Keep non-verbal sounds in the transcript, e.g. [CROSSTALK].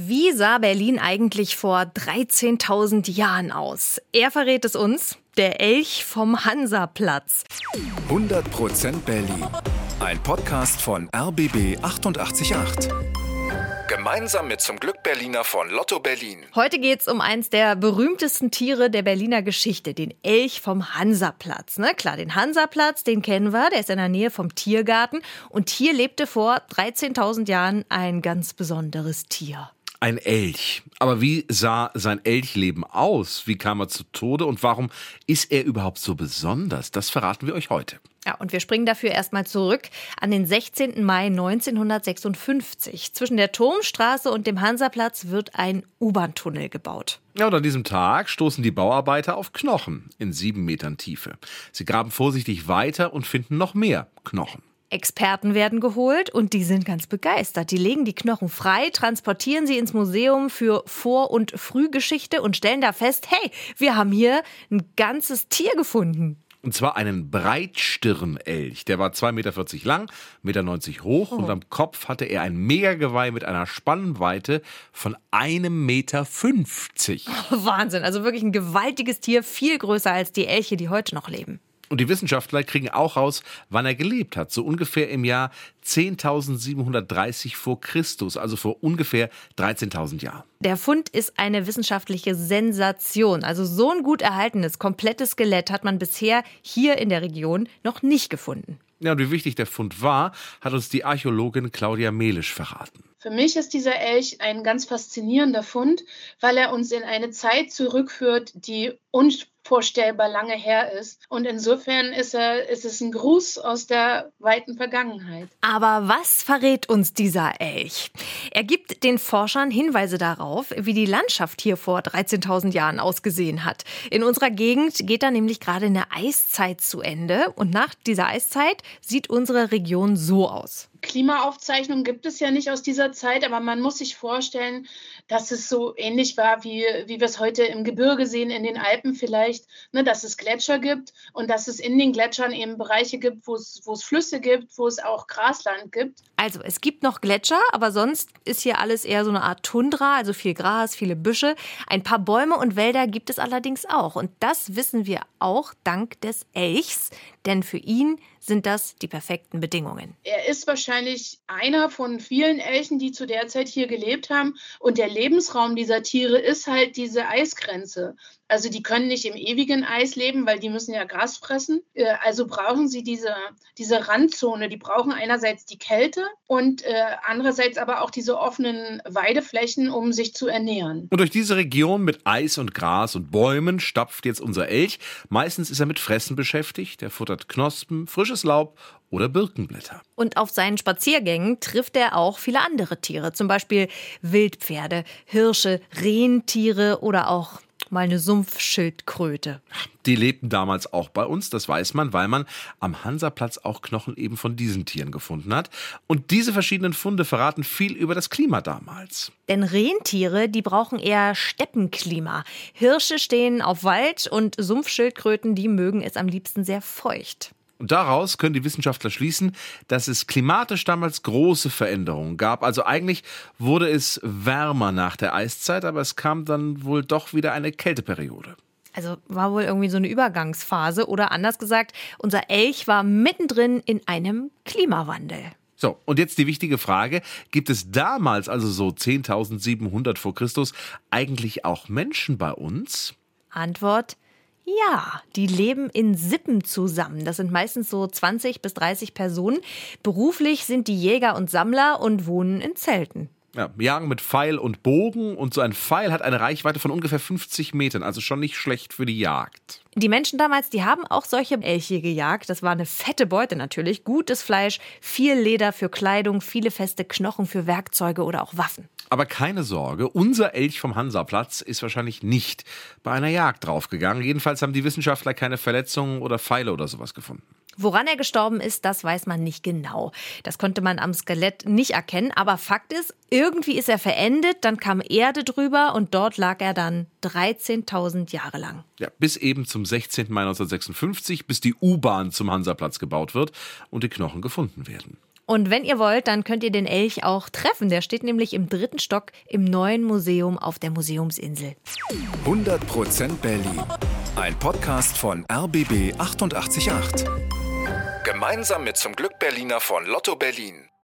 Wie sah Berlin eigentlich vor 13.000 Jahren aus? Er verrät es uns, der Elch vom Hansaplatz. 100% Berlin. Ein Podcast von RBB 888. Gemeinsam mit zum Glück Berliner von Lotto Berlin. Heute geht es um eins der berühmtesten Tiere der Berliner Geschichte, den Elch vom Hansaplatz. Ne? Klar, den Hansaplatz, den kennen wir, der ist in der Nähe vom Tiergarten. Und hier lebte vor 13.000 Jahren ein ganz besonderes Tier. Ein Elch. Aber wie sah sein Elchleben aus? Wie kam er zu Tode und warum ist er überhaupt so besonders? Das verraten wir euch heute. Ja, und wir springen dafür erstmal zurück an den 16. Mai 1956. Zwischen der Turmstraße und dem Hansaplatz wird ein U-Bahn-Tunnel gebaut. Ja, und an diesem Tag stoßen die Bauarbeiter auf Knochen in sieben Metern Tiefe. Sie graben vorsichtig weiter und finden noch mehr Knochen. Experten werden geholt und die sind ganz begeistert. Die legen die Knochen frei, transportieren sie ins Museum für Vor- und Frühgeschichte und stellen da fest, hey, wir haben hier ein ganzes Tier gefunden. Und zwar einen Breitstirnelch. Der war 2,40 Meter lang, 1,90 Meter hoch oh. und am Kopf hatte er ein Megageweih mit einer Spannweite von 1,50 Meter. [LAUGHS] Wahnsinn, also wirklich ein gewaltiges Tier, viel größer als die Elche, die heute noch leben. Und die Wissenschaftler kriegen auch raus, wann er gelebt hat. So ungefähr im Jahr 10.730 vor Christus, also vor ungefähr 13.000 Jahren. Der Fund ist eine wissenschaftliche Sensation. Also so ein gut erhaltenes, komplettes Skelett hat man bisher hier in der Region noch nicht gefunden. Ja, und wie wichtig der Fund war, hat uns die Archäologin Claudia Melisch verraten. Für mich ist dieser Elch ein ganz faszinierender Fund, weil er uns in eine Zeit zurückführt, die unvorstellbar lange her ist. Und insofern ist, er, ist es ein Gruß aus der weiten Vergangenheit. Aber was verrät uns dieser Elch? Er gibt den Forschern Hinweise darauf, wie die Landschaft hier vor 13.000 Jahren ausgesehen hat. In unserer Gegend geht da nämlich gerade eine Eiszeit zu Ende. Und nach dieser Eiszeit sieht unsere Region so aus. Klimaaufzeichnungen gibt es ja nicht aus dieser Zeit, aber man muss sich vorstellen, dass es so ähnlich war, wie, wie wir es heute im Gebirge sehen, in den Alpen vielleicht, ne, dass es Gletscher gibt und dass es in den Gletschern eben Bereiche gibt, wo es, wo es Flüsse gibt, wo es auch Grasland gibt. Also es gibt noch Gletscher, aber sonst ist hier alles eher so eine Art Tundra, also viel Gras, viele Büsche. Ein paar Bäume und Wälder gibt es allerdings auch. Und das wissen wir auch dank des Elchs, denn für ihn sind das die perfekten Bedingungen. Er ist wahrscheinlich einer von vielen Elchen, die zu der Zeit hier gelebt haben. Und der Lebensraum dieser Tiere ist halt diese Eisgrenze. Also die können nicht im ewigen Eis leben, weil die müssen ja Gras fressen. Äh, also brauchen sie diese, diese Randzone. Die brauchen einerseits die Kälte und äh, andererseits aber auch diese offenen Weideflächen, um sich zu ernähren. Und durch diese Region mit Eis und Gras und Bäumen stapft jetzt unser Elch. Meistens ist er mit Fressen beschäftigt. Er futtert Knospen, frisches Laub oder Birkenblätter. Und auf seinen Spaziergängen trifft er auch viele andere Tiere, zum Beispiel Wildpferde, Hirsche, Rentiere oder auch mal eine Sumpfschildkröte. Die lebten damals auch bei uns, das weiß man, weil man am Hansaplatz auch Knochen eben von diesen Tieren gefunden hat. Und diese verschiedenen Funde verraten viel über das Klima damals. Denn Rentiere, die brauchen eher Steppenklima. Hirsche stehen auf Wald und Sumpfschildkröten, die mögen es am liebsten sehr feucht. Und daraus können die Wissenschaftler schließen, dass es klimatisch damals große Veränderungen gab. Also eigentlich wurde es wärmer nach der Eiszeit, aber es kam dann wohl doch wieder eine Kälteperiode. Also war wohl irgendwie so eine Übergangsphase oder anders gesagt, unser Elch war mittendrin in einem Klimawandel. So, und jetzt die wichtige Frage, gibt es damals, also so 10.700 vor Christus, eigentlich auch Menschen bei uns? Antwort ja, die leben in Sippen zusammen. Das sind meistens so 20 bis 30 Personen. Beruflich sind die Jäger und Sammler und wohnen in Zelten. Ja, jagen mit Pfeil und Bogen und so ein Pfeil hat eine Reichweite von ungefähr 50 Metern, also schon nicht schlecht für die Jagd. Die Menschen damals, die haben auch solche Elche gejagt. Das war eine fette Beute natürlich. Gutes Fleisch, viel Leder für Kleidung, viele feste Knochen für Werkzeuge oder auch Waffen. Aber keine Sorge, unser Elch vom Hansaplatz ist wahrscheinlich nicht bei einer Jagd draufgegangen. Jedenfalls haben die Wissenschaftler keine Verletzungen oder Pfeile oder sowas gefunden. Woran er gestorben ist, das weiß man nicht genau. Das konnte man am Skelett nicht erkennen. Aber Fakt ist, irgendwie ist er verendet, dann kam Erde drüber und dort lag er dann 13.000 Jahre lang. Ja, bis eben zum 16. Mai 1956, bis die U-Bahn zum Hansaplatz gebaut wird und die Knochen gefunden werden. Und wenn ihr wollt, dann könnt ihr den Elch auch treffen. Der steht nämlich im dritten Stock im neuen Museum auf der Museumsinsel. 100% Berlin. Ein Podcast von RBB 888. Gemeinsam mit zum Glück Berliner von Lotto Berlin.